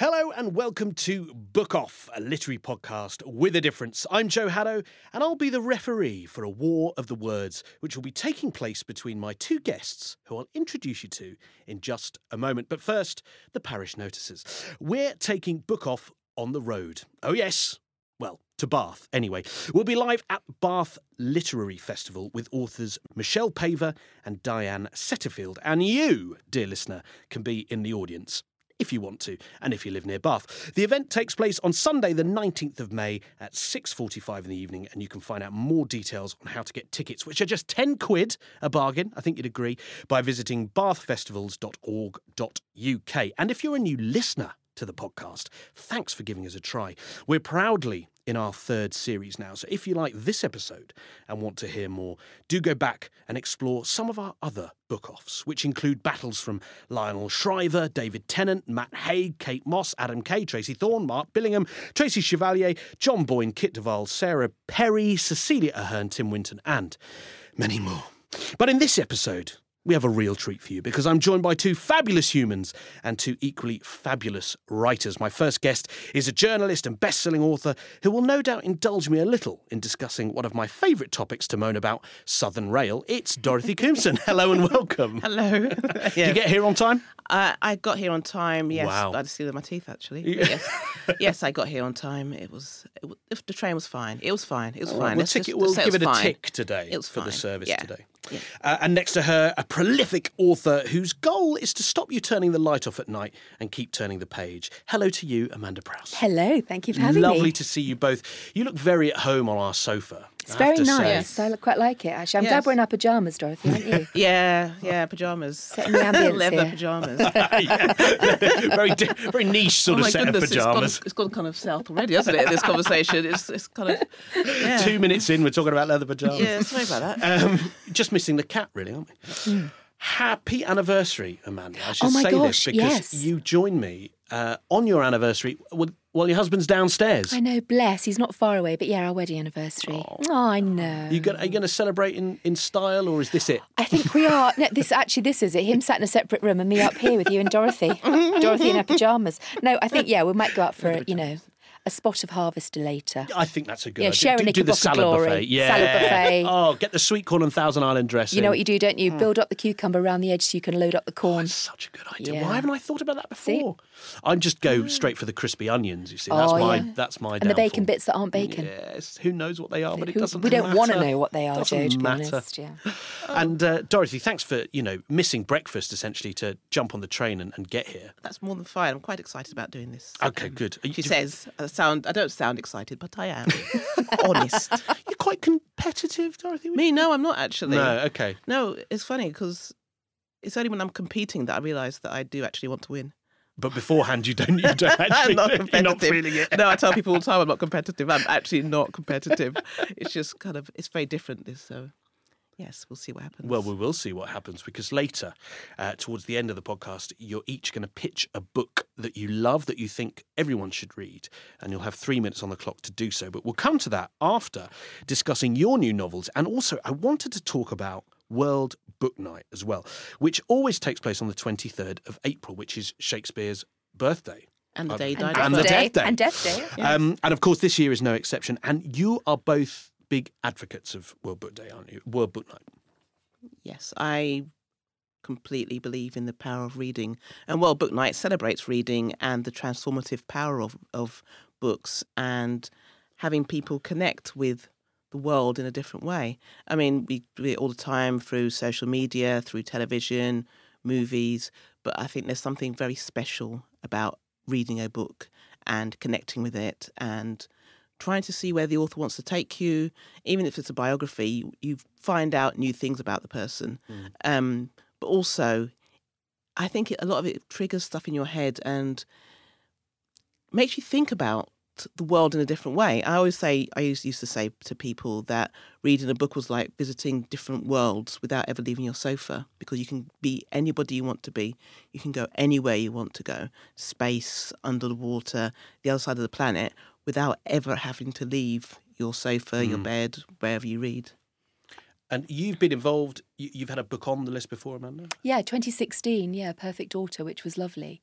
Hello and welcome to Book Off, a literary podcast with a difference. I'm Joe Haddow, and I'll be the referee for a war of the words, which will be taking place between my two guests, who I'll introduce you to in just a moment. But first, the parish notices. We're taking Book Off on the road. Oh, yes. Well, to Bath, anyway. We'll be live at Bath Literary Festival with authors Michelle Paver and Diane Setterfield. And you, dear listener, can be in the audience if you want to and if you live near Bath. The event takes place on Sunday the 19th of May at 6:45 in the evening and you can find out more details on how to get tickets which are just 10 quid a bargain I think you'd agree by visiting bathfestivals.org.uk. And if you're a new listener to the podcast, thanks for giving us a try. We're proudly in our third series now. So if you like this episode and want to hear more, do go back and explore some of our other book offs, which include battles from Lionel Shriver, David Tennant, Matt Haig, Kate Mosse, Adam Kay, Tracey Thorn, Mark Billingham, Tracy Chevalier, John Boyne, Kit de Waal, Sarah Perry, Cecilia Ahern, Tim Winton, and many more. But in this episode, we have a real treat for you because I'm joined by two fabulous humans and two equally fabulous writers. My first guest is a journalist and best-selling author who will no doubt indulge me a little in discussing one of my favourite topics to moan about, Southern Rail. It's Dorothy Koomson. Hello and welcome. Hello. Did you get here on time? Uh, I got here on time. Yes, Wow. I had to my teeth actually. Yes, yes, I got here on time. It was. It, wa- if the train was fine. It was fine. It was All fine. right, we'll, tick just- we'll give it a fine. tick today It was for the service Yeah. today. Yeah. Uh, and next to her, a prolific author whose goal is to stop you turning the light off at night and keep turning the page. Hello to you, Amanda Prowse. Hello, thank you for having Lovely me. Lovely to see you both. You look very at home on our sofa. It's very have to say. nice. I quite like it, actually. I'm glad Yes. we're in our pyjamas, Dorothy, aren't you? Yeah, yeah, pajamas. Setting the ambience Leather here. pajamas. very, di- very niche sort oh of my set goodness, of pajamas. It's gone, it's gone kind of south already, hasn't it? This conversation. It's it's kind of. Yeah. Two minutes in, we're talking about leather pajamas. Yeah, sorry about that. Um, just missing the cat, really, aren't we? Happy anniversary, Amanda. I should Oh my say gosh, this because yes. you joined me uh, on your anniversary while while your husband's downstairs. I know, bless. He's not far away, but yeah, our wedding anniversary. Oh, I know. You gonna, are you going to celebrate in, in style, or is this it? I think we are. No, this actually, this is it. Him sat in a separate room and me up here with you and Dorothy. Dorothy in her pajamas. No, I think yeah, we might go out for it, you know a spot of harvester later. I think that's a good Yeah, idea. share a do, do the salad glory. buffet. Yeah. Salad buffet. Oh, get the sweet corn and Thousand Island dressing. You know what you do, don't you? Build up the cucumber around the edge so you can load up the corn. That's such a good idea. Yeah. Why haven't I thought about that See? before? I just go straight for the crispy onions. You see, that's Oh, my yeah. that's my and the bacon bits that aren't bacon. Yes, who knows what they are, but it Who- doesn't. we don't want to know what they are, Doesn't Joe. To be matter. honest, yeah. And uh, Dorothy, thanks for you know missing breakfast essentially to jump on the train and, and get here. That's more than fine. I'm quite excited about doing this. Okay, good. You- She says, I sound. I don't sound excited, but I am. Honest. You're quite competitive, Dorothy. Me, no, I'm not actually. No, okay. No, it's funny because it's only when I'm competing that I realise that I do actually want to win. But beforehand, you don't. You don't actually. I'm not you're competitive. not feeling it. No, I tell people all the time I'm not competitive. I'm actually not competitive. it's just kind of it's very different. This so yes, we'll see what happens. Well, we will see what happens because later, uh, towards the end of the podcast, you're each going to pitch a book that you love that you think everyone should read, and you'll have three minutes on the clock to do so. But we'll come to that after discussing your new novels. And also, I wanted to talk about World Book Night as well, which always takes place on the 23rd of April, which is Shakespeare's birthday. and the uh, day he and died. the death day. And Death Day. Um, and of course, this year is no exception. And you are both big advocates of World Book Day, aren't you? World Book Night. Yes, I completely believe in the power of reading. And World Book Night celebrates reading and the transformative power of, of books and having people connect with the world in a different way. I mean, we do it all the time through social media, through television, movies, but I think there's something very special about reading a book and connecting with it and trying to see where the author wants to take you. Even if it's a biography, you, you find out new things about the person. Um, but also, I think it, a lot of it triggers stuff in your head and makes you think about the world in a different way. I always say, I used, used to say to people that reading a book was like visiting different worlds without ever leaving your sofa because you can be anybody you want to be. You can go anywhere you want to go space, under the water, the other side of the planet without ever having to leave your sofa, your mm. bed, wherever you read. And you've been involved. You, you've had a book on the list before, Amanda. Yeah, 2016. Yeah, Perfect Daughter, which was lovely.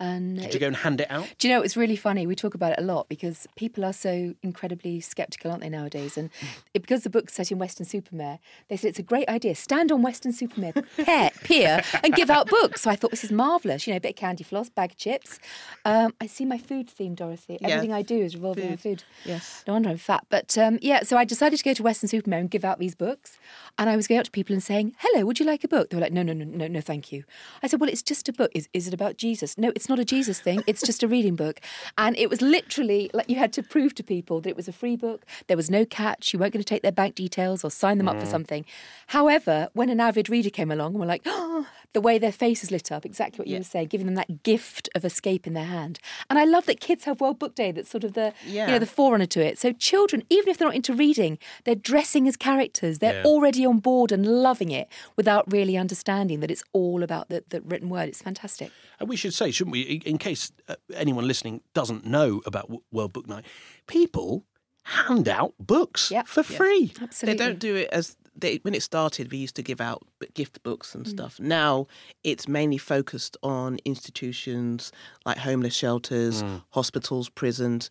And Did you go and hand it out? Do you know it's really funny? We talk about it a lot because people are so incredibly sceptical, aren't they nowadays? And it, because the book's set in Weston-super-Mare, they said it's a great idea. Stand on Weston-super-Mare pier, pier and give out books. So I thought this is marvellous. You know, a bit of candy floss, bag of chips. Um, I see my food theme, Dorothy. Everything I do is revolving around food. food. Yes. No wonder I'm fat. But um, yeah, so I decided to go to Weston-super-Mare and give out these books. And I was going up to people and saying, "Hello, would you like a book?" They were like, "No, no, no, no, no, thank you." I said, "Well, it's just a book. Is is it about Jesus?" No, it's not a Jesus thing. It's just a reading book. And it was literally like you had to prove to people that it was a free book. There was no catch. You weren't going to take their bank details or sign them up for mm. something. However, when an avid reader came along and were like, "Oh," the way their faces lit up, exactly what you were saying, giving them that gift of escape in their hand. And I love that kids have World Book Day. That's sort of the you know the forerunner to it. So children, even if they're not into reading, they're dressing as characters. They're Yeah. already on board and loving it without really understanding that it's all about the, the written word. It's fantastic. And we should say, shouldn't we, in- in case uh, anyone listening doesn't know about World Book Night, people hand out books Yep. for free. Absolutely. They don't do it as they when it started. We used to give out gift books Mm. and stuff. Now it's mainly focused on institutions like homeless shelters, hospitals, prisons,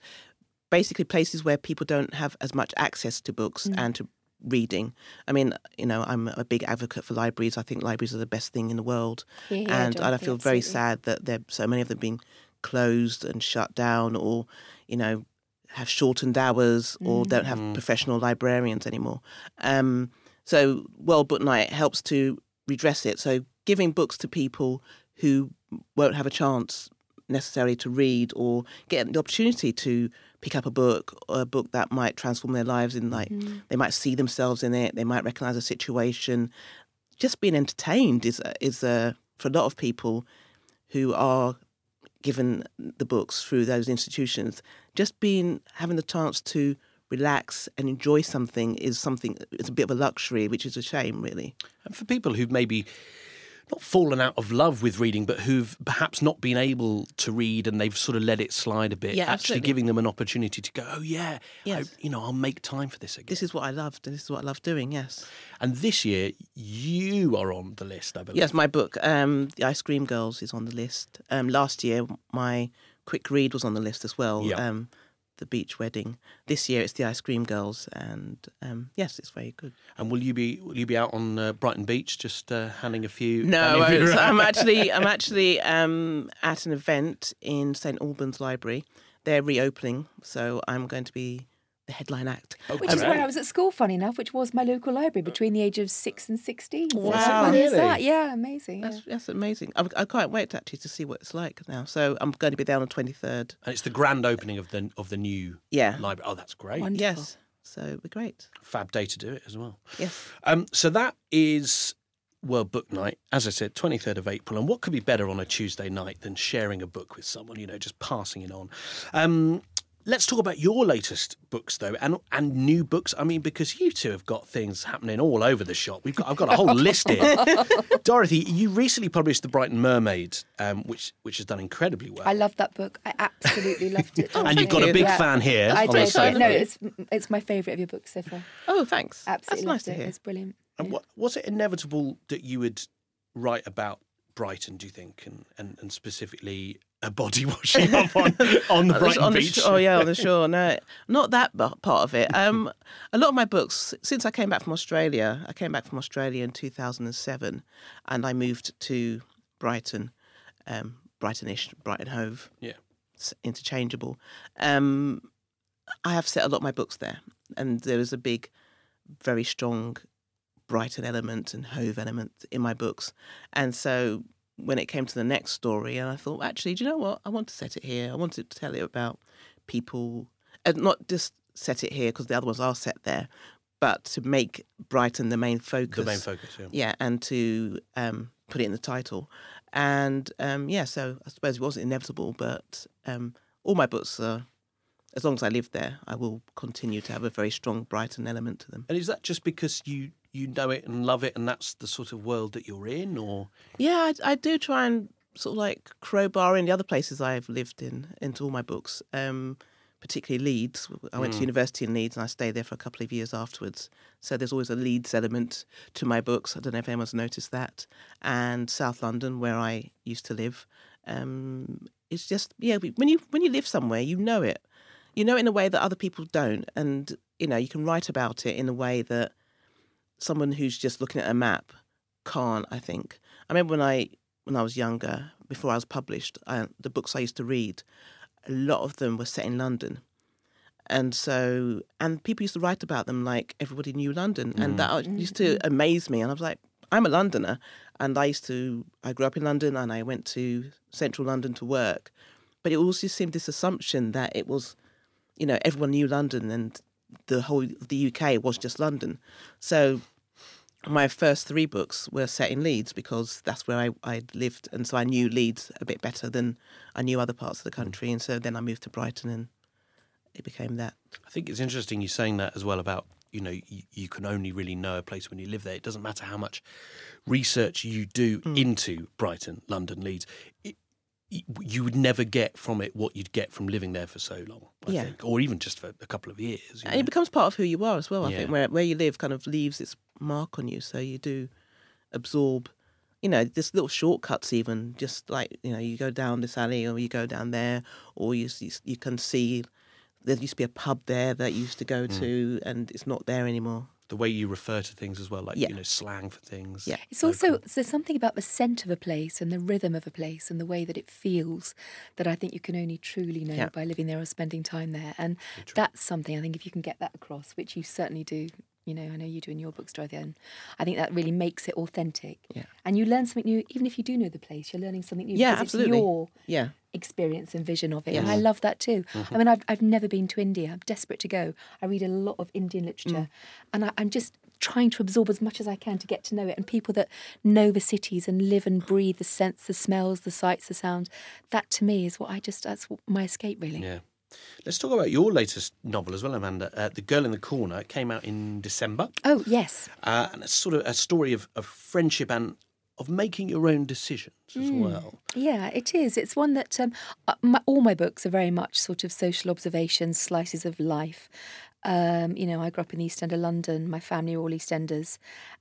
basically places where people don't have as much access to books Mm. and to reading. I mean, you know, I'm a big advocate for libraries. I think libraries are the best thing in the world, Hear, hear, and I Dorothy, feel very absolutely. sad that there so many of them being closed and shut down, or you know, have shortened hours or don't have professional librarians anymore. Um, so World Book Night helps to redress it. So giving books to people who won't have a chance necessarily to read or get the opportunity to pick up a book or a book that might transform their lives in like mm-hmm. they might see themselves in it they might recognize a situation just being entertained is is a, for a lot of people who are given the books through those institutions just being having the chance to relax and enjoy something is something it's a bit of a luxury which is a shame really And for people who've maybe not fallen out of love with reading, but who've perhaps not been able to read and they've sort of let it slide a bit, Yeah, actually absolutely. giving them an opportunity to go, oh, yeah, Yes. I, you know, I'll make time for this again. this is what i loved and this is what i love doing yes and this year, you are on the list, I believe. Yes, my book, um, The Ice Cream Girls, is on the list. Um, last year, my quick read was on the list as well. Yeah. Um, the Beach Wedding. This year, it's The Ice Cream Girls, and um, yes, it's very good. And will you be will you be out on uh, Brighton Beach just uh, handing a few? No, a few I- around? I'm actually I'm actually um, at an event in St Albans Library. They're reopening, so I'm going to be the headline act. Which is where I was at school, funny enough, which was my local library between the age of six and 16. Wow. how funny is Really? that? Yeah, amazing. yeah. That's, that's amazing. I, I can't wait actually to see what it's like now. So I'm going to be there on the 23rd. And it's the grand opening of the of the new Yeah. library. Oh, that's great! Wonderful. Yes. So it'll be great. Fab day to do it as well. Yes. Um, so that is World Book Night, as I said, 23rd of April. And what could be better on a Tuesday night than sharing a book with someone, you know, just passing it on? Um, let's talk about your latest books, though, and and new books. I mean, because you two have got things happening all over the shop. We've got I've got a whole list here. Dorothy, you recently published The Brighton Mermaid, um, which which has done incredibly well. I love that book. I absolutely loved it. and you've got a big Yeah. fan here. I on the did. No, it's it's my favourite of your books so far. Oh, thanks. Absolutely That's nice loved to it. hear. It's brilliant. And what, was it inevitable that you would write about Brighton, do you think, and and, and specifically a body washing up on on the Brighton on the beach? sh- oh yeah, on the shore. No, not that part of it. Um, a lot of my books, since I came back from Australia, I came back from Australia in 2007, and I moved to Brighton, um, Brightonish, Brighton Hove, yeah. s- interchangeable. Um, I have set a lot of my books there, and there is a big, very strong Brighton element and Hove element in my books. And so when it came to the next story, and I thought, actually, do you know what? I want to set it here. I wanted to tell it about people, and not just set it here because the other ones are set there, but to make Brighton the main focus. The main focus, yeah. Yeah, and to um, put it in the title. And um, yeah, so I suppose it wasn't inevitable, but um, all my books are, as long as I live there, I will continue to have a very strong Brighton element to them. And is that just because you you know it and love it, and that's the sort of world that you're in, or Yeah, I, I do try and sort of like crowbar in the other places I've lived in into all my books, um, particularly Leeds. I went to university in Leeds and I stayed there for a couple of years afterwards. So there's always a Leeds element to my books. I don't know if anyone's noticed that. And South London, where I used to live, um, it's just yeah. When you when you live somewhere, you know it. You know it in a way that other people don't, and you know you can write about it in a way that someone who's just looking at a map can't. I think. I remember when I when I was younger, before I was published, I, the books I used to read, a lot of them were set in London, and so and people used to write about them like everybody knew London, and mm. that used to amaze me. And I was like, I'm a Londoner, and I used to I grew up in London, and I went to central London to work, but it also seemed this assumption that it was, you know, everyone knew London and the whole of the UK was just London. So my first three books were set in Leeds because that's where I, I lived. And so I knew Leeds a bit better than I knew other parts of the hmm. country. And so then I moved to Brighton and it became that. I think it's interesting you saying that as well about you know you, you can only really know a place when you live there. It doesn't matter how much research you do hmm. into Brighton, London, Leeds. It, you would never get from it what you'd get from living there for so long, I Yeah. think, or even just for a couple of years. you And know. it becomes part of who you are as well, I Yeah. think. Where, where you live kind of leaves its mark on you. So you do absorb, you know, just little shortcuts, even just like, you know, you go down this alley or you go down there, or you, you, you can see there used to be a pub there that you used to go Mm. to and it's not there anymore. the way you refer to things as well, like Yeah. you know slang for things. Yeah. It's also there's something about the scent of a place and the rhythm of a place and the way that it feels that I think you can only truly know Yeah. by living there or spending time there. And that's something I think if you can get that across, which you certainly do. You know, I know you do in your books, Dorothy, and I think that really makes it authentic. Yeah. And you learn something new, even if you do know the place, you're learning something new. Yeah, because absolutely. It's your Yeah. experience and vision of it. And I love that too. Mm-hmm. I mean, I've, I've never been to India. I'm desperate to go. I read a lot of Indian literature mm. and I, I'm just trying to absorb as much as I can to get to know it. And people that know the cities and live and breathe the scents, the smells, the sights, the sounds, that to me is what I just, that's my escape really. Yeah. Let's talk about your latest novel as well, Amanda. Uh, the Girl in the Corner It came out in December, Oh, yes. uh, and it's sort of a story of, of friendship and of making your own decisions as Hmm. well. Yeah, it is. It's one that um, uh, my, all my books are very much sort of social observations, slices of life. Um, you know, I grew up in the East End of London. My family were all East Enders.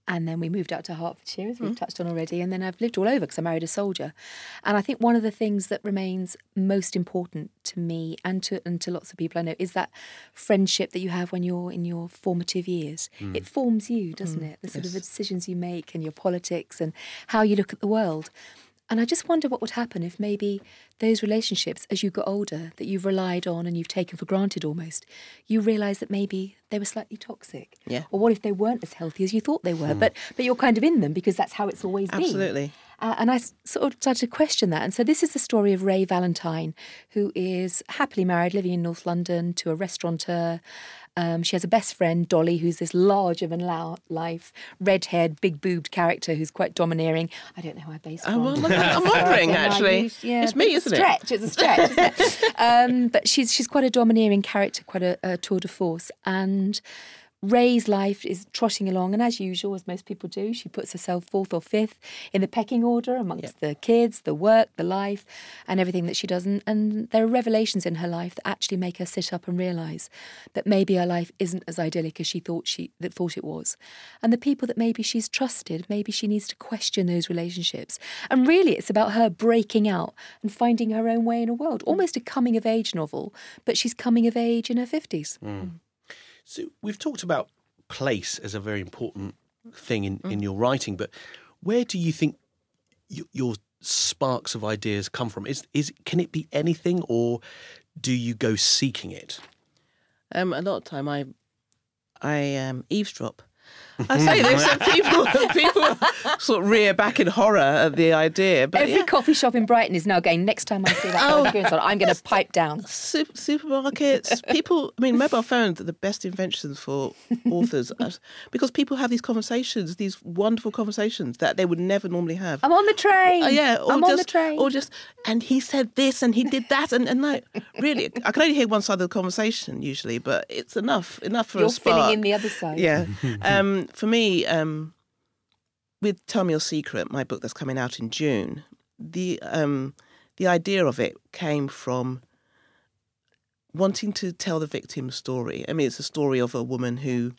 And then we moved out to Hertfordshire, as we've hmm. touched on already. And then I've lived all over because I married a soldier. And I think one of the things that remains most important to me and to, and to lots of people I know is that friendship that you have when you're in your formative years. Hmm. It forms you, doesn't hmm. it? The sort of the decisions you make and your politics and how you look at the world. And I just wonder what would happen if maybe those relationships, as you got older, that you've relied on and you've taken for granted almost, you realise that maybe they were slightly toxic. Yeah. Or what if they weren't as healthy as you thought they were? But but you're kind of in them because that's how it's always been. Absolutely. Uh, and I sort of started to question that. And so this is the story of Ray Valentine, who is happily married, living in North London, to a restaurateur. Um, she has a best friend, Dolly, who's this larger than life, red haired, big boobed character who's quite domineering. I don't know how I based it I'm, on. I'm, wondering, actually. yeah, it's me, it's a isn't it? stretch, It's a stretch. isn't it? um, but she's she's quite a domineering character, quite a, a tour de force. And Ray's life is trotting along, and as usual, as most people do, she puts herself fourth or fifth in the pecking order amongst the kids, the work, the life, and everything that she does. And, and there are revelations in her life that actually make her sit up and realise that maybe her life isn't as idyllic as she thought she that thought it was. And the people that maybe she's trusted, maybe she needs to question those relationships. And really, it's about her breaking out and finding her own way in a world, mm. almost a coming of age novel, but she's coming of age in her fifties. Mm. So we've talked about place as a very important thing in, in your writing, but where do you think y- your sparks of ideas come from? Is is can it be anything, or do you go seeking it? Um, a lot of time I I um, eavesdrop. I say this, and people people sort of rear back in horror at the idea. But Every yeah. coffee shop in Brighton is now going, next time I see that Oh. oh. on, I'm going to pipe down. Su- supermarkets, people. I mean, mobile phones are the best inventions for authors uh, because people have these conversations, these wonderful conversations that they would never normally have. I'm on the train. Oh, yeah, or I'm just, on the train. or just, and he said this and he did that, and, and like, really, I can only hear one side of the conversation usually, but it's enough, enough for us. You're a spark. filling in the other side. Yeah. um, for me, um, with Tell Me Your Secret, my book that's coming out in June, the um, the idea of it came from wanting to tell the victim's story. I mean, it's a story of a woman who,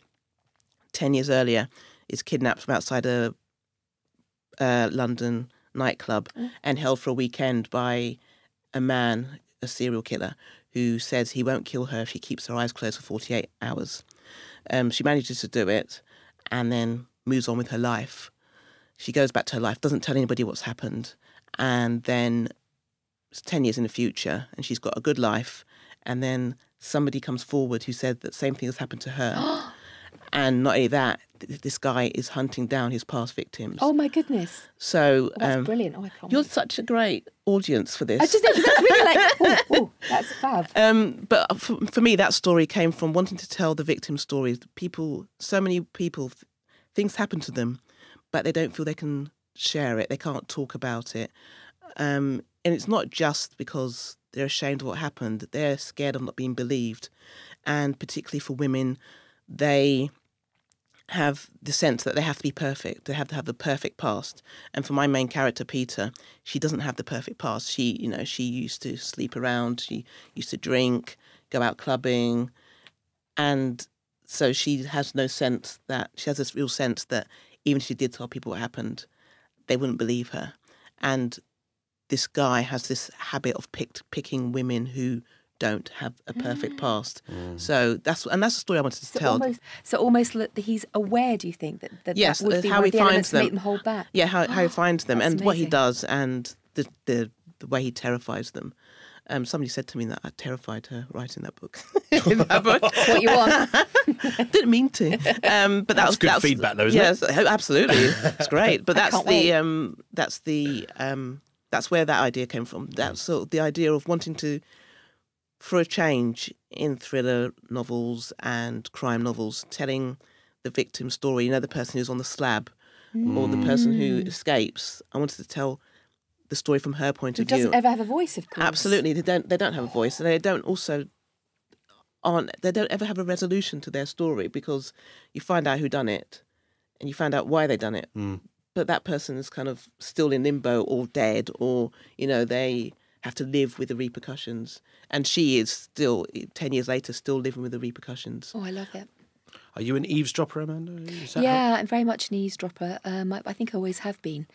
ten years earlier, is kidnapped from outside a, uh London nightclub and held for a weekend by a man, a serial killer, who says he won't kill her if she keeps her eyes closed for 48 hours. Um, she manages to do it and then moves on with her life. She goes back to her life, doesn't tell anybody what's happened, and then it's 10 years in the future and she's got a good life. And then somebody comes forward who said that same thing has happened to her. and not only that, th- this guy is hunting down his past victims. Oh my goodness. so That's um, brilliant. Oh, I can't You're wait. such a great audience for this. I just think that's really like, oh, oh, that's fab. Um, but for, for me, that story came from wanting to tell the victim stories. People, so many people, th- things happen to them, but they don't feel they can share it. They can't talk about it. Um, and it's not just because they're ashamed of what happened. They're scared of not being believed. And particularly for women, they have the sense that they have to be perfect. They have to have the perfect past. And for my main character, Pieta, she doesn't have the perfect past. She, you know, she used to sleep around. She used to drink, go out clubbing, and so she has no sense that she has this real sense that even if she did tell people what happened, they wouldn't believe her. And this guy has this habit of picked, picking women who don't have a perfect past. So that's and that's the story I wanted to So tell. almost, so almost look, he's aware. Do you think that, that Yes, that would be how he the elements finds to make them. them hold back? Yeah, how, how he finds them That's and what he does and the, the the way he terrifies them. Um, somebody said to me that I terrified her writing that book. In that book. What you want? Didn't mean to, um, but that That's was good that's- feedback though, isn't it? yes, absolutely, it's great. But that's the um, that's the um, that's where that idea came from. That's sort of the idea of wanting to, for a change in thriller novels and crime novels, telling the victim story. You know, the person who's on the slab or the person who Mm. escapes. I wanted to tell the story from her point Who of view. doesn't ever have a voice, of course. Absolutely, they don't. They don't have a voice, and they don't also aren't. They don't ever have a resolution to their story because you find out who done it, and you find out why they done it. But that person is kind of still in limbo or dead, or you know they have to live with the repercussions. And she is still ten years later, still living with the repercussions. Oh, I love it. Are you an eavesdropper, Amanda? Is that how- Yeah, I'm very much an eavesdropper. Um, I, I think I always have been,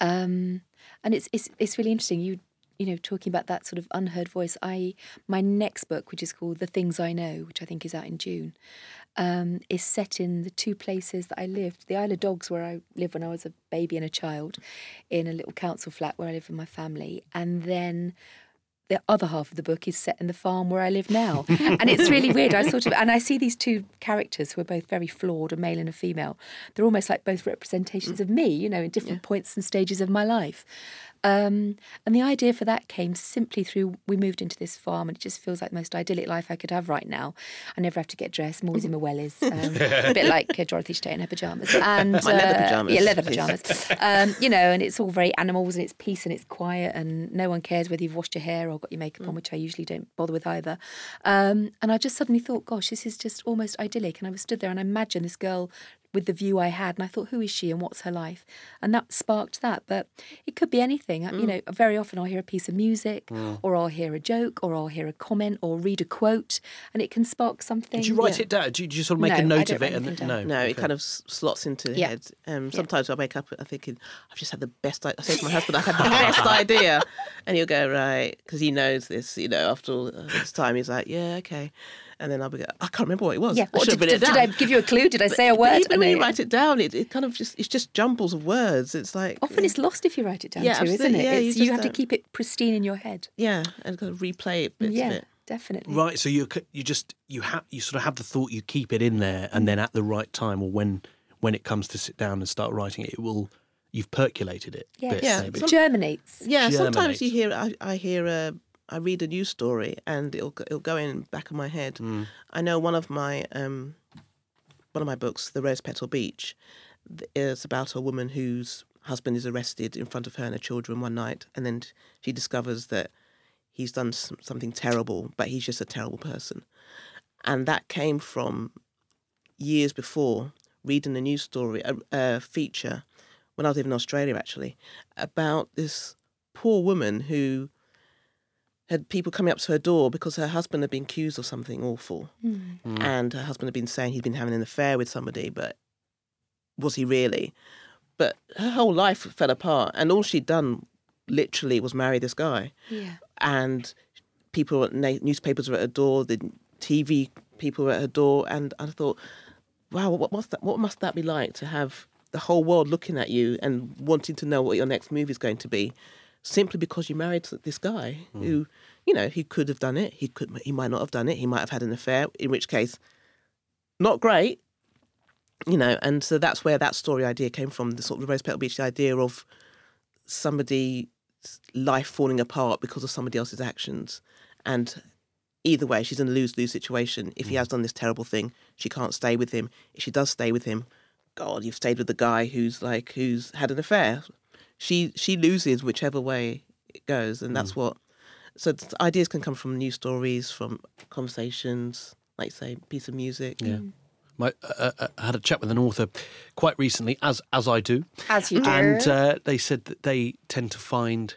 um, and it's it's it's really interesting. You you know talking about that sort of unheard voice. I my next book, which is called The Things I Know, which I think is out in June, um, is set in the two places that I lived: the Isle of Dogs, where I lived when I was a baby and a child, in a little council flat where I lived with my family, and then the other half of the book is set in the farm where I live now. and it's really weird. I sort of and I see these two characters who are both very flawed, a male and a female. They're almost like both representations of me, you know, in different points and stages of my life. Um, and the idea for that came simply through we moved into this farm, and it just feels like the most idyllic life I could have right now. I never have to get dressed. I'm always in my wellies, um, a bit like uh, Dorothy Stay in her pajamas. And My leather uh, pyjamas, yeah, leather pajamas. um, you know, and it's all very animals, and it's peace, and it's quiet, and no one cares whether you've washed your hair or got your makeup on, which I usually don't bother with either. Um, and I just suddenly thought, gosh, this is just almost idyllic. And I was stood there and I imagined this girl with the view I had, and I thought, who is she and what's her life? And that sparked that. But it could be anything. Uh, You know, very often I'll hear a piece of music, or I'll hear a joke, or I'll hear a comment, or read a quote, and it can spark something. Did you write Yeah. it down? Do you, do you sort of make No, a I note of it? write And anything no, down. No, it kind of slots into the Yeah. head. Um, sometimes I wake up thinking, I've just had the best. I, I say to my husband, I've had the best idea, and he'll go right because he knows this. You know, after all uh, this time, he's like, yeah, okay. And then I'll be, go, I can't remember what it was. Yeah. I What, have did, did, it did I give you a clue? Did I say a But word? Even And when you write it down, it, it kind of just it's just jumbles of words. It's like Often it's lost if you write it down Yeah, too, isn't it? Yeah, you It's, you, just have to don't- keep it pristine in your head. yeah, and kind of replay it bits yeah, of it. definitely. Right, so you you just you have you sort of have the thought you keep it in there, and then at the right time or when when it comes to sit down and start writing it, it will you've percolated it. Yeah, bits, Yeah, maybe. some- germinates. Yeah, sometimes you hear I, I hear a I read a news story and it'll go- it'll go in back of my head. I know one of my um one of my books, The Rose Petal Beach, is about a woman whose husband is arrested in front of her and her children one night, and then she discovers that he's done some, something terrible, but he's just a terrible person, and that came from years before reading a news story, a, a feature when I was living in Australia actually, about this poor woman who had people coming up to her door because her husband had been accused of something awful. Hmm. Hmm. And her husband had been saying he'd been having an affair with somebody, but was he really? But her whole life fell apart, and all she'd done literally was marry this guy. Yeah. And people, newspapers were at her door, the TV people were at her door, and I thought, wow, what must that, what must that be like to have the whole world looking at you and wanting to know what your next movie is going to be, simply because you married this guy hmm. who, you know, he could have done it, he could, he might not have done it, he might have had an affair, in which case, not great, you know, and so that's where that story idea came from. The sort of the Rose Petal Beach, the idea of somebody's life falling apart because of somebody else's actions, and either way, she's in a lose lose situation. If he hmm. has done this terrible thing, she can't stay with him. If she does stay with him, God, you've stayed with the guy who's like who's had an affair. She she loses whichever way it goes, and that's what. So ideas can come from news stories, from conversations, like say, piece of music. Yeah. My, uh, uh, I had a chat with an author quite recently, as as I do, As you do. and uh, they said that they tend to find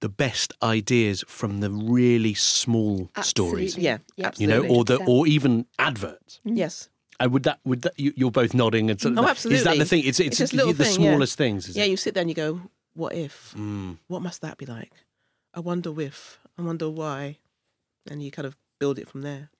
the best ideas from the really small stories, Absolutely. Yeah, Yep. you know, or the or even adverts. Yes. And would that would that you, you're both nodding and sort Oh, Is that the thing? It's it's, It's the thing, yeah. smallest things. Is yeah, it? Mm. you sit there and you go, "What if? What must that be like? I wonder if. I wonder why." And you kind of build it from there.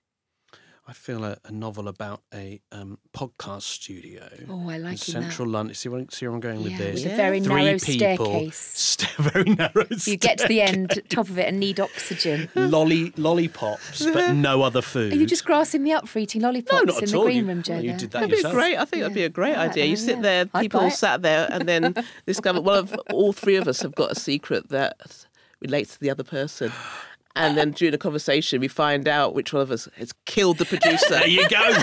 I feel a, a novel about a um, podcast studio. Oh, I in like central London. See where, see where I'm going with Yeah, this? with a very Three narrow people, staircase. st- very narrow. You get to the end, top of it, and need oxygen. lolly lollipops, but no other food. Are you just grassing me up for eating lollipops No, in the all. green You- room, Joe? well, you did that That'd be great. I think that'd be a great Yeah, idea. You sit yeah. there, people sat there, and then discover one of all three of us have got a secret that relates to the other person. And then during the conversation, we find out which one of us has killed the producer. There you go.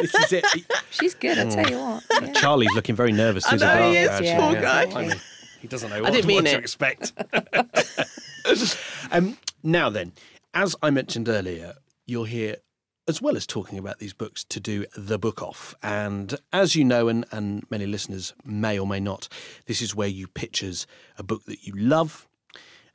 this is it. She's good, I'll tell you what. Yeah. Charlie's looking very nervous. I isn't know he he? is, Actually, poor yeah. guy. I mean, he doesn't know I what, didn't mean what to expect. um, now then, as I mentioned earlier, you're here as well as talking about these books to do the book off. And as you know, and, and many listeners may or may not, this is where you pitch us a book that you love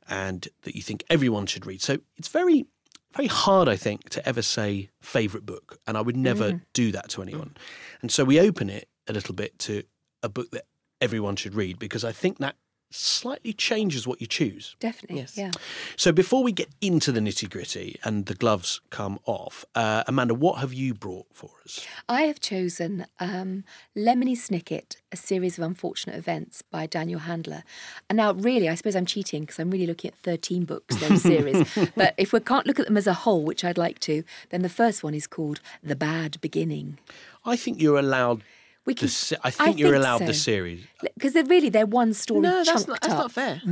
and that you think everyone should read. So it's very, very hard, I think, to ever say favourite book. And I would never mm-hmm. do that to anyone. And so we open it a little bit to a book that everyone should read because I think that slightly changes what you choose. Definitely, Yes. yeah. So before we get into the nitty gritty and the gloves come off, uh, Amanda, what have you brought for us? I have chosen um, Lemony Snicket, A Series of Unfortunate Events by Daniel Handler. And now, really, I suppose I'm cheating because I'm really looking at 13 books, those series. but if we can't look at them as a whole, which I'd like to, then the first one is called The Bad Beginning. I think you're allowed We can. se- I think you're allowed the series. because they're really they're one story No, that's not, that's up. not fair.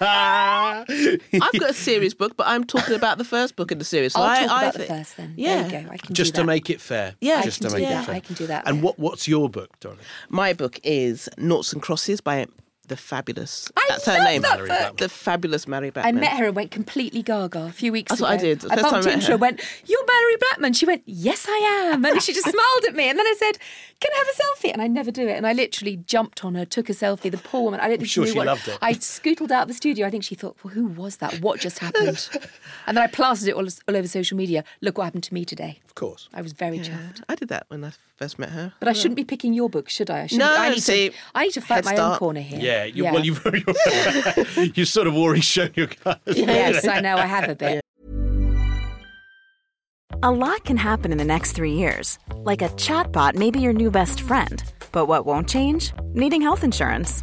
I've got a series book, but I'm talking about the first book in the series. So I'll I, talk I about the first then. Yeah. There you go. I can Just do to make it fair. Yeah. Just to do make that. it fair. I can do that. And what what's your book, Dorothy? My book is Noughts and Crosses by the fabulous. I that's her love name. that book. The fabulous Malorie Blackman. I met her and went completely gaga a few weeks That's ago. what I did. The I first time I bumped met into her. her, went, "You're Malorie Blackman." She went, "Yes, I am," and she just smiled at me. And then I said, "Can I have a selfie?" And I never do it. And I literally jumped on her, took a selfie. The poor woman. I don't think sure knew she what. loved it. I scootled out of the studio. I think she thought, "Well, who was that? What just happened?" and then I plastered it all, all over social media. Look what happened to me today. Of course. I was very Yeah, chuffed. I did that when I first met her. But I shouldn't be picking your book, should I? I shouldn't, No, I need see, to. I need to fight head my own corner here. Yeah, you, well, you've, you've sort of already shown your cards. yes, I know. I have a bit. A lot can happen in the next three years. Like a chatbot may be your new best friend. But what won't change? Needing health insurance.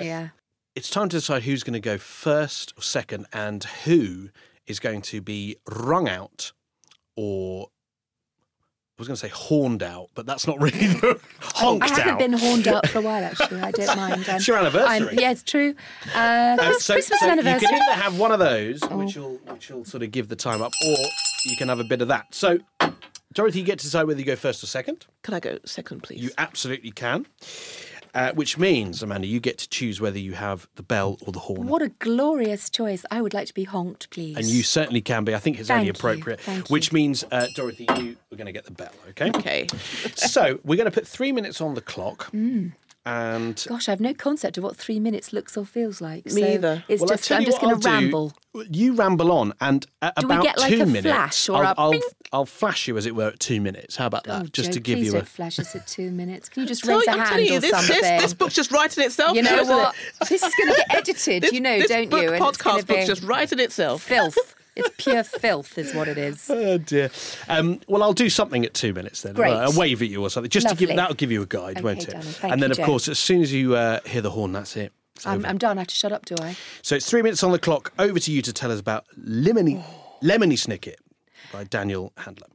Yeah. It's time to decide who's going to go first or second and who is going to be wrung out or I was going to say horned out, but that's not really the honked out. I haven't out. been horned out for a while, actually. I don't mind. Um, It's your anniversary. I'm- yeah, it's true. Uh, Um, so, Christmas so and you can either have one of those, Oh. which will which will sort of give the time up, or you can have a bit of that. So, Dorothy, you get to decide whether you go first or second. Can I go second, please? You absolutely can. Uh, which means, Amanda, you get to choose whether you have the bell or the horn. What a glorious choice. I would like to be honked, please. And you certainly can be. I think it's only Thank you, appropriate. Which means, uh, Dorothy, you are going to get the bell, okay? Okay. so we're going to put three minutes on the clock. Mm. And Gosh, I have no concept of what three minutes looks or feels like. Me so either. It's well, just I'm just going to ramble. You ramble on, and at Do we about get like two a minutes, flash or I'll, a I'll? I'll flash you, as it were, at two minutes. How about oh, that? Oh, just Joe, to give you don't a. flash us at two minutes. Can you just raise a I'm hand you, or this, something? this, this book's just writing itself. you know it? what? this is going to get edited. This, you know, don't book you? And podcast book's be just writing itself. filth. It's pure filth, is what it is. Oh dear. Um, well, I'll do something at two minutes then. Great. I'll wave at you or something, just to give Lovely. that'll give you a guide, Okay, won't it? darling. And then, you, of Joe. course, as soon as you uh, hear the horn, that's it. I'm. I'm done. I have to shut up, do I? So it's three minutes on the clock. Over to you to tell us about Lemony, Lemony Snicket by Daniel Handler.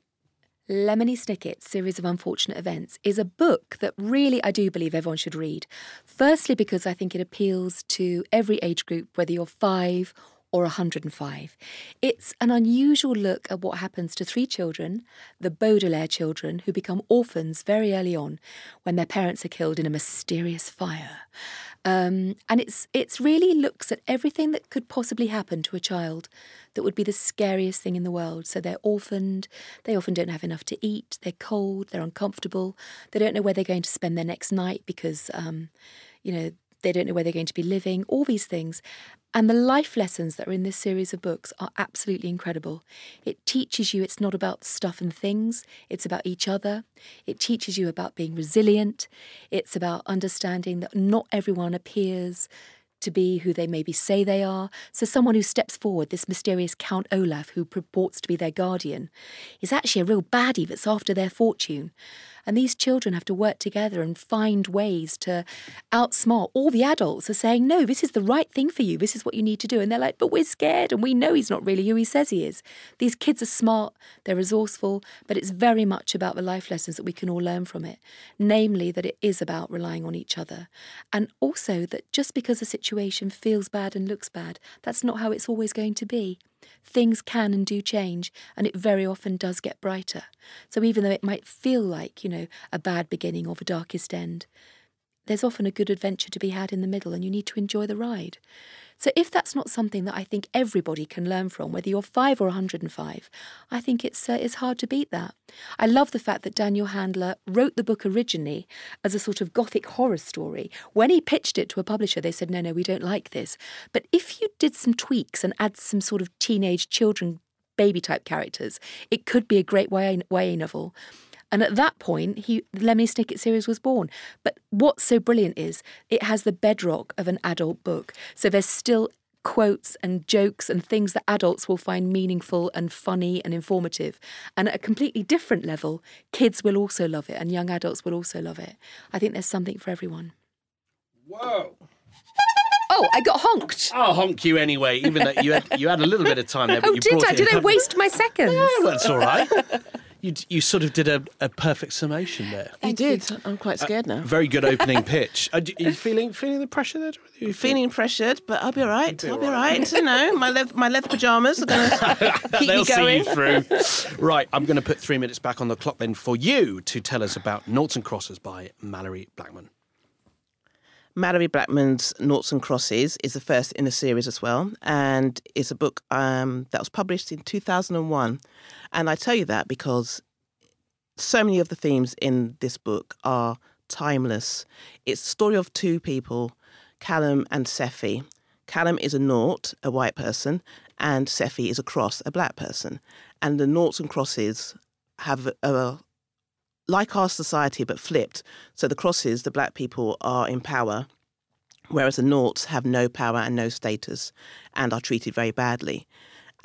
Lemony Snicket, Series of Unfortunate Events, is a book that really I do believe everyone should read. Firstly, because I think it appeals to every age group, whether you're five or 105. It's an unusual look at what happens to three children, the Baudelaire children, who become orphans very early on when their parents are killed in a mysterious fire. Um, and it's it's really looks at everything that could possibly happen to a child that would be the scariest thing in the world. So they're orphaned, they often don't have enough to eat, they're cold, they're uncomfortable, they don't know where they're going to spend their next night because, um, you know, they don't know where they're going to be living, all these things. And the life lessons that are in this series of books are absolutely incredible. It teaches you it's not about stuff and things, it's about each other. It teaches you about being resilient. It's about understanding that not everyone appears to be who they maybe say they are. So, someone who steps forward, this mysterious Count Olaf, who purports to be their guardian, is actually a real baddie that's after their fortune. And these children have to work together and find ways to outsmart all the adults are saying, no, this is the right thing for you. This is what you need to do. And they're like, but we're scared and we know he's not really who he says he is. These kids are smart, they're resourceful, but it's very much about the life lessons that we can all learn from it. Namely, that it is about relying on each other. And also that just because a situation feels bad and looks bad, that's not how it's always going to be. Things can and do change, and it very often does get brighter. So even though it might feel like, you know, a bad beginning or the darkest end, there's often a good adventure to be had in the middle, and you need to enjoy the ride. So, if that's not something that I think everybody can learn from, whether you're five or 105, I think it's, uh, it's hard to beat that. I love the fact that Daniel Handler wrote the book originally as a sort of gothic horror story. When he pitched it to a publisher, they said, no, no, we don't like this. But if you did some tweaks and add some sort of teenage children, baby type characters, it could be a great YA, YA novel. And at that point, he, the Lemony Snicket series was born. But what's so brilliant is it has the bedrock of an adult book. So there's still quotes and jokes and things that adults will find meaningful and funny and informative. And at a completely different level, kids will also love it and young adults will also love it. I think there's something for everyone. Whoa. Oh, I got honked. I'll honk you anyway, even though you had you had a little bit of time there. But oh, you did I? it Did. I waste my seconds? That's all right. You, you sort of did a, a perfect summation there. you did. I'm quite uh, scared now. Very good opening pitch. Uh, are you feeling feeling the pressure there? Dorothy? You Feeling pressured, but I'll be all right. I'll be all right. You know, my leather, my leather pajamas are going to keep They'll me going. see you through. right, I'm going to put three minutes back on the clock then for you to tell us about Noughts and Crosses by Malorie Blackman. Malorie Blackman's Noughts and Crosses is the first in the series as well, and it's a book um, that was published in 2001. And I tell you that because so many of the themes in this book are timeless. It's the story of two people, Callum and Sephy. Callum is a nought, a white person, and Sephy is a cross, a black person. And the noughts and crosses have a, a like our society but flipped. So the crosses, the black people, are in power, whereas the noughts have no power and no status and are treated very badly.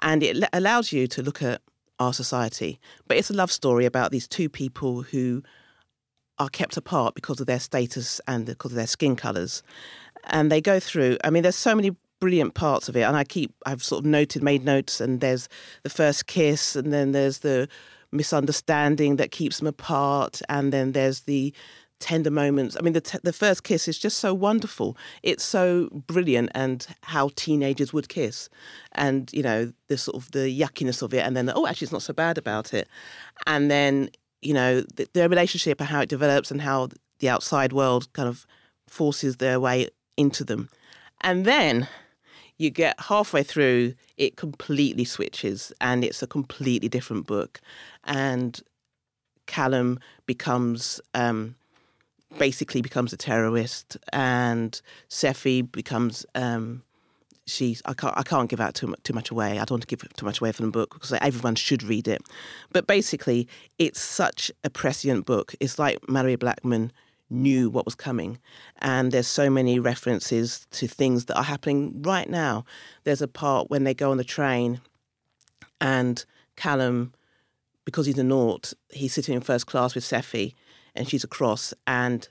And it l- allows you to look at our society. But it's a love story about these two people who are kept apart because of their status and because of their skin colours. And they go through, I mean, there's so many brilliant parts of it. And I keep, I've sort of noted, made notes, and there's the first kiss, and then there's the misunderstanding that keeps them apart, and then there's the tender moments. I mean, the t- the first kiss is just so wonderful. It's so brilliant, and how teenagers would kiss, and you know the sort of the yuckiness of it, and then oh, actually, it's not so bad about it, and then you know the, their relationship and how it develops, and how the outside world kind of forces their way into them, and then you get halfway through, it completely switches, and it's a completely different book, and Callum becomes. Um, basically becomes a terrorist, and Sephy becomes. Um, she's. I can't. I can't give out too much, too much away. I don't want to give too much away from the book because everyone should read it. But basically, it's such a prescient book. It's like Malorie Blackman knew what was coming, and there's so many references to things that are happening right now. There's a part when they go on the train, and Callum, because he's a nought, he's sitting in first class with Sephy and she's across and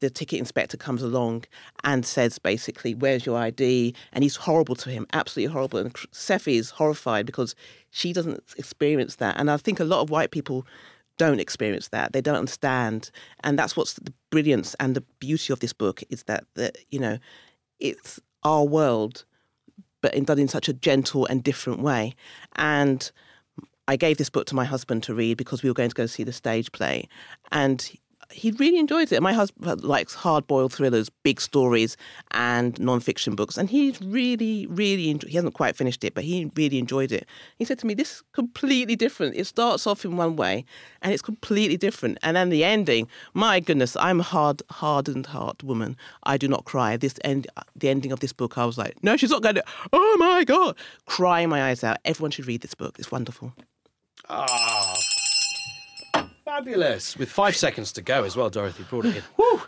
the ticket inspector comes along and says basically where's your id and he's horrible to him absolutely horrible. And Sephy is horrified because she doesn't experience that. And i think a lot of white people don't experience that. They don't understand. And that's what's the brilliance and the beauty of this book is that that you know it's our world but in, done in such a gentle and different way. And I gave this book to my husband to read because we were going to go see the stage play, and he really enjoyed it. My husband likes hard-boiled thrillers, big stories, and non-fiction books, and he's really, really enjoyed, he hasn't quite finished it, but he really enjoyed it. He said to me, "This is completely different. It starts off in one way, and it's completely different, and then the ending. My goodness, I'm a hard, hardened heart woman. I do not cry. This end, the ending of this book, I was like, no, she's not going to. Oh my god, crying my eyes out. Everyone should read this book. It's wonderful." Ah, fabulous! With five seconds to go as well, Dorothy brought it in. Woo!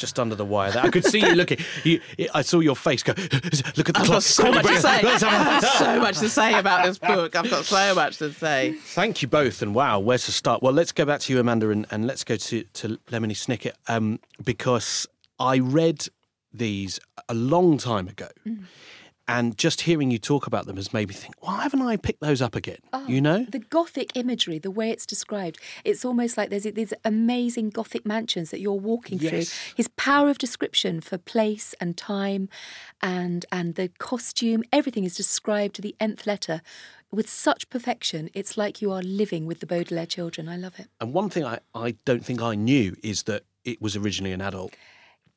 just under the wire there. I could see you looking. You, I saw your face go. Look at the I've clock. got so much to say. Let's have a- I've got so much to say about this book. I've got so much to say. Thank you both. And wow, where to start? Well, let's go back to you, Amanda, and, and let's go to, to Lemony Snicket um, because I read these a long time ago. And just hearing you talk about them has made me think, why haven't I picked those up again? Oh, you know? The Gothic imagery, the way it's described, it's almost like there's these amazing Gothic mansions that you're walking Yes. through. His power of description for place and time and and the costume, everything is described to the nth letter with such perfection. It's like you are living with the Baudelaire children. I love it. And one thing I, I don't think I knew is that it was originally an adult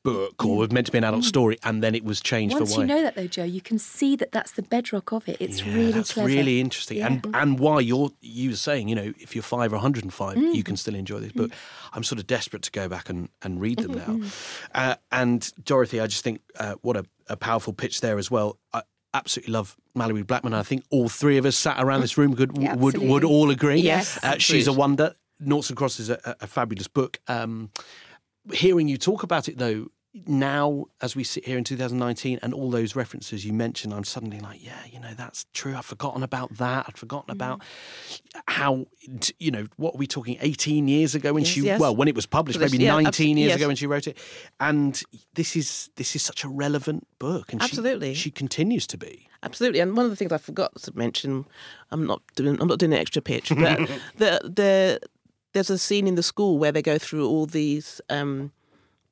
book or was meant to be an adult story and then it was changed Mm. Once for you know that though, Joe, you can see that that's the bedrock of it. It's Yeah, really that's clever. really interesting, and Yeah. and why you're you were saying, you know, if you're five or 105, Mm. you can still enjoy this book. I'm sort of desperate to go back and, and read them Mm-hmm, now. Uh, and Dorothy, I just think uh, what a, a powerful pitch there as well. I absolutely love Malorie Blackman. I think all three of us sat around this room could Yeah, would would all agree. Yes, uh, she's a wonder. Noughts and Crosses is a, a- a fabulous book. Um, hearing you talk about it though now as we sit here in 2019 and all those references you mentioned i'm suddenly like yeah you know that's true i've forgotten about that i'd forgotten about how you know what are we talking 18 years ago when Yes, she yes. well when it was published maybe yeah, 19 years yes. ago when she wrote it and this is this is such a relevant book and she- Absolutely. she, continues to be Absolutely, and one of the things I forgot to mention, I'm not doing, I'm not doing an extra pitch, but the the there's a scene in the school where they go through all these um,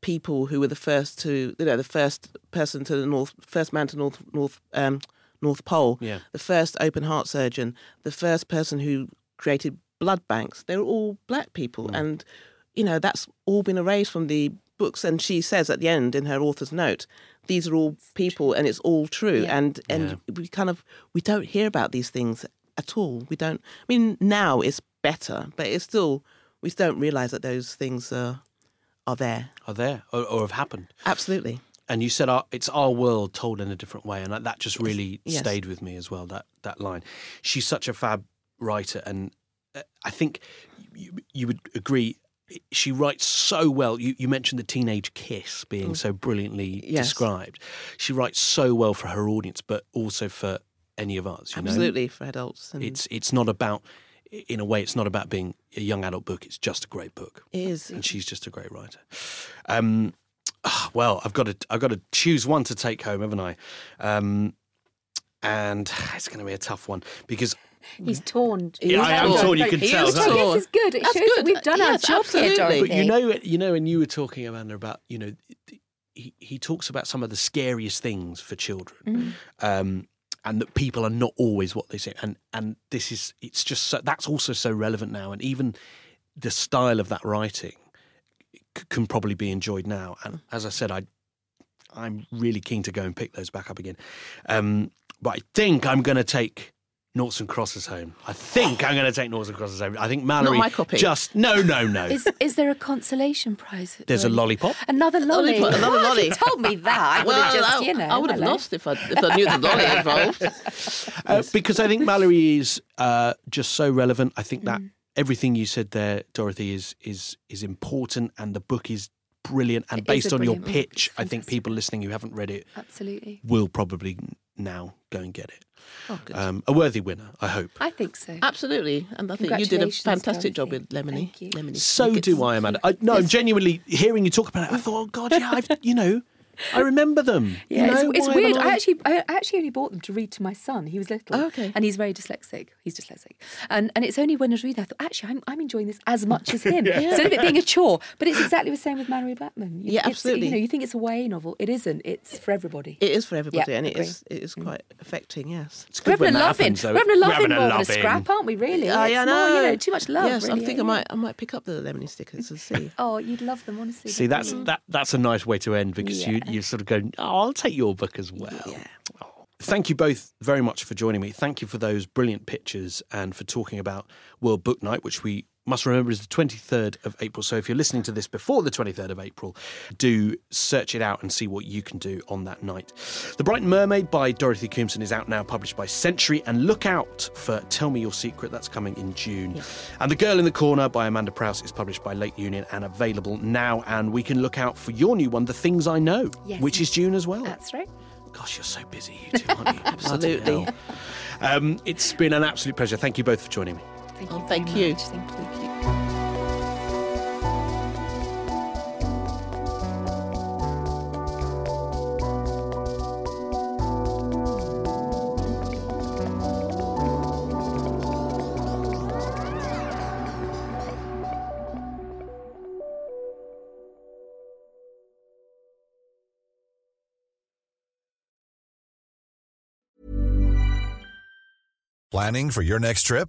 people who were the first to, you know, the first person to the north, first man to north north um, North Pole, Yeah. the first open heart surgeon, the first person who created blood banks. They were all black people, and you know that's all been erased from the books. And she says at the end in her author's note, these are all people, and it's all true. Yeah. And and we kind of we don't hear about these things at all. We don't. I mean, now it's better, but it's still we still don't realise that those things are are there. are there or, or have happened Absolutely. and you said our, it's our world told in a different way, and that, just really Yes. stayed with me as well. That that line. She's such a fab writer, and uh, I think you, you would agree. She writes so well. You, you mentioned the teenage kiss being so brilliantly Mm. Yes. described. She writes so well for her audience, but also for any of us. You know? Absolutely for adults. And It's it's not about, in a way, it's not about being a young adult book. It's just a great book it is. and she's just a great writer. Um, ah, well, I've got to I've got to choose one to take home, haven't I? Um, and it's going to be a tough one because He's torn. Yeah, I am torn, you can He tell, is Which torn. guess is good. It That's shows that good. we've done Yes, our job absolutely. here, Dorothy. but you know you know and you were talking Amanda about you know he, he talks about some of the scariest things for children. Um, and that people are not always what they say, and and this is it's just so that's also so relevant now, and even the style of that writing c- can probably be enjoyed now. And as I said, I I'm really keen to go and pick those back up again. Um, but I think I'm going to take Noughts and Crosses home. I think I'm going to take Noughts and Crosses home. I think Malorie Not my copy. just no no no. Is, is there a consolation prize? There's a lollipop. Another lolly. Lollipop, another Why have lolly. told me that? I would have just, I, you know. I would have hello. lost if I if I knew the lolly involved. Uh, because I think Malorie is uh, just so relevant. I think that Mm. everything you said there, Dorothy, is is is important, and the book is brilliant. And It is based on your brilliant book. pitch, I think people listening who haven't read it Absolutely. will probably now go and get it. Oh, good. Um, a worthy winner, I hope. I think so. Absolutely, and I think you did a Congratulations, fantastic job with Lemony. Thank you. Lemony So do I, Amanda. I, no, I'm genuinely hearing you talk about it. I thought, oh God, yeah, I've you know, I remember them. Yeah, you know, it's, it's weird. haven't I actually, I actually only bought them to read to my son. He was little, Oh, okay. and he's very dyslexic. He's dyslexic, and and it's only when I was reading, I thought, actually, I'm, I'm enjoying this as much as him. Instead of it being a chore, but it's exactly the same with Malorie Blackman. You- Yeah, absolutely. You know, you think it's a YA novel, it isn't. It's for everybody. It is for everybody, Yeah, and it agree. is it is mm. quite affecting. Yes. It's We're good when having a that loving, happens, we're having a We're having a more than a scrap, aren't we? Really? Oh, it's yeah, I more, you know. know, too much love. Yes, really, I think I might I might pick up the Lemony Snickets and see. Oh, you'd love them, honestly. See, that's that. That's a nice way to end because you You sort of go, oh, I'll take your book as well. Yeah. Oh. Thank you both very much for joining me. Thank you for those brilliant pictures and for talking about World Book Night, which we must remember, is the 23rd of April. So if you're listening to this before the 23rd of April, do search it out and see what you can do on that night. The Brighton Mermaid by Dorothy Koomson is out now, published by Century. And look out for Tell Me Your Secret, that's coming in June. And The Girl in the Corner by Amanda Prowse is published by Lake Union and available now. And we can look out for your new one, The Things I Know, Yes. which is June as well. That's right. Gosh, you're so busy, you two, aren't you? Absolutely. Um, it's been an absolute pleasure. Thank you both for joining me. Thank Oh, you. thank very you. much. Thank you. Planning for your next trip?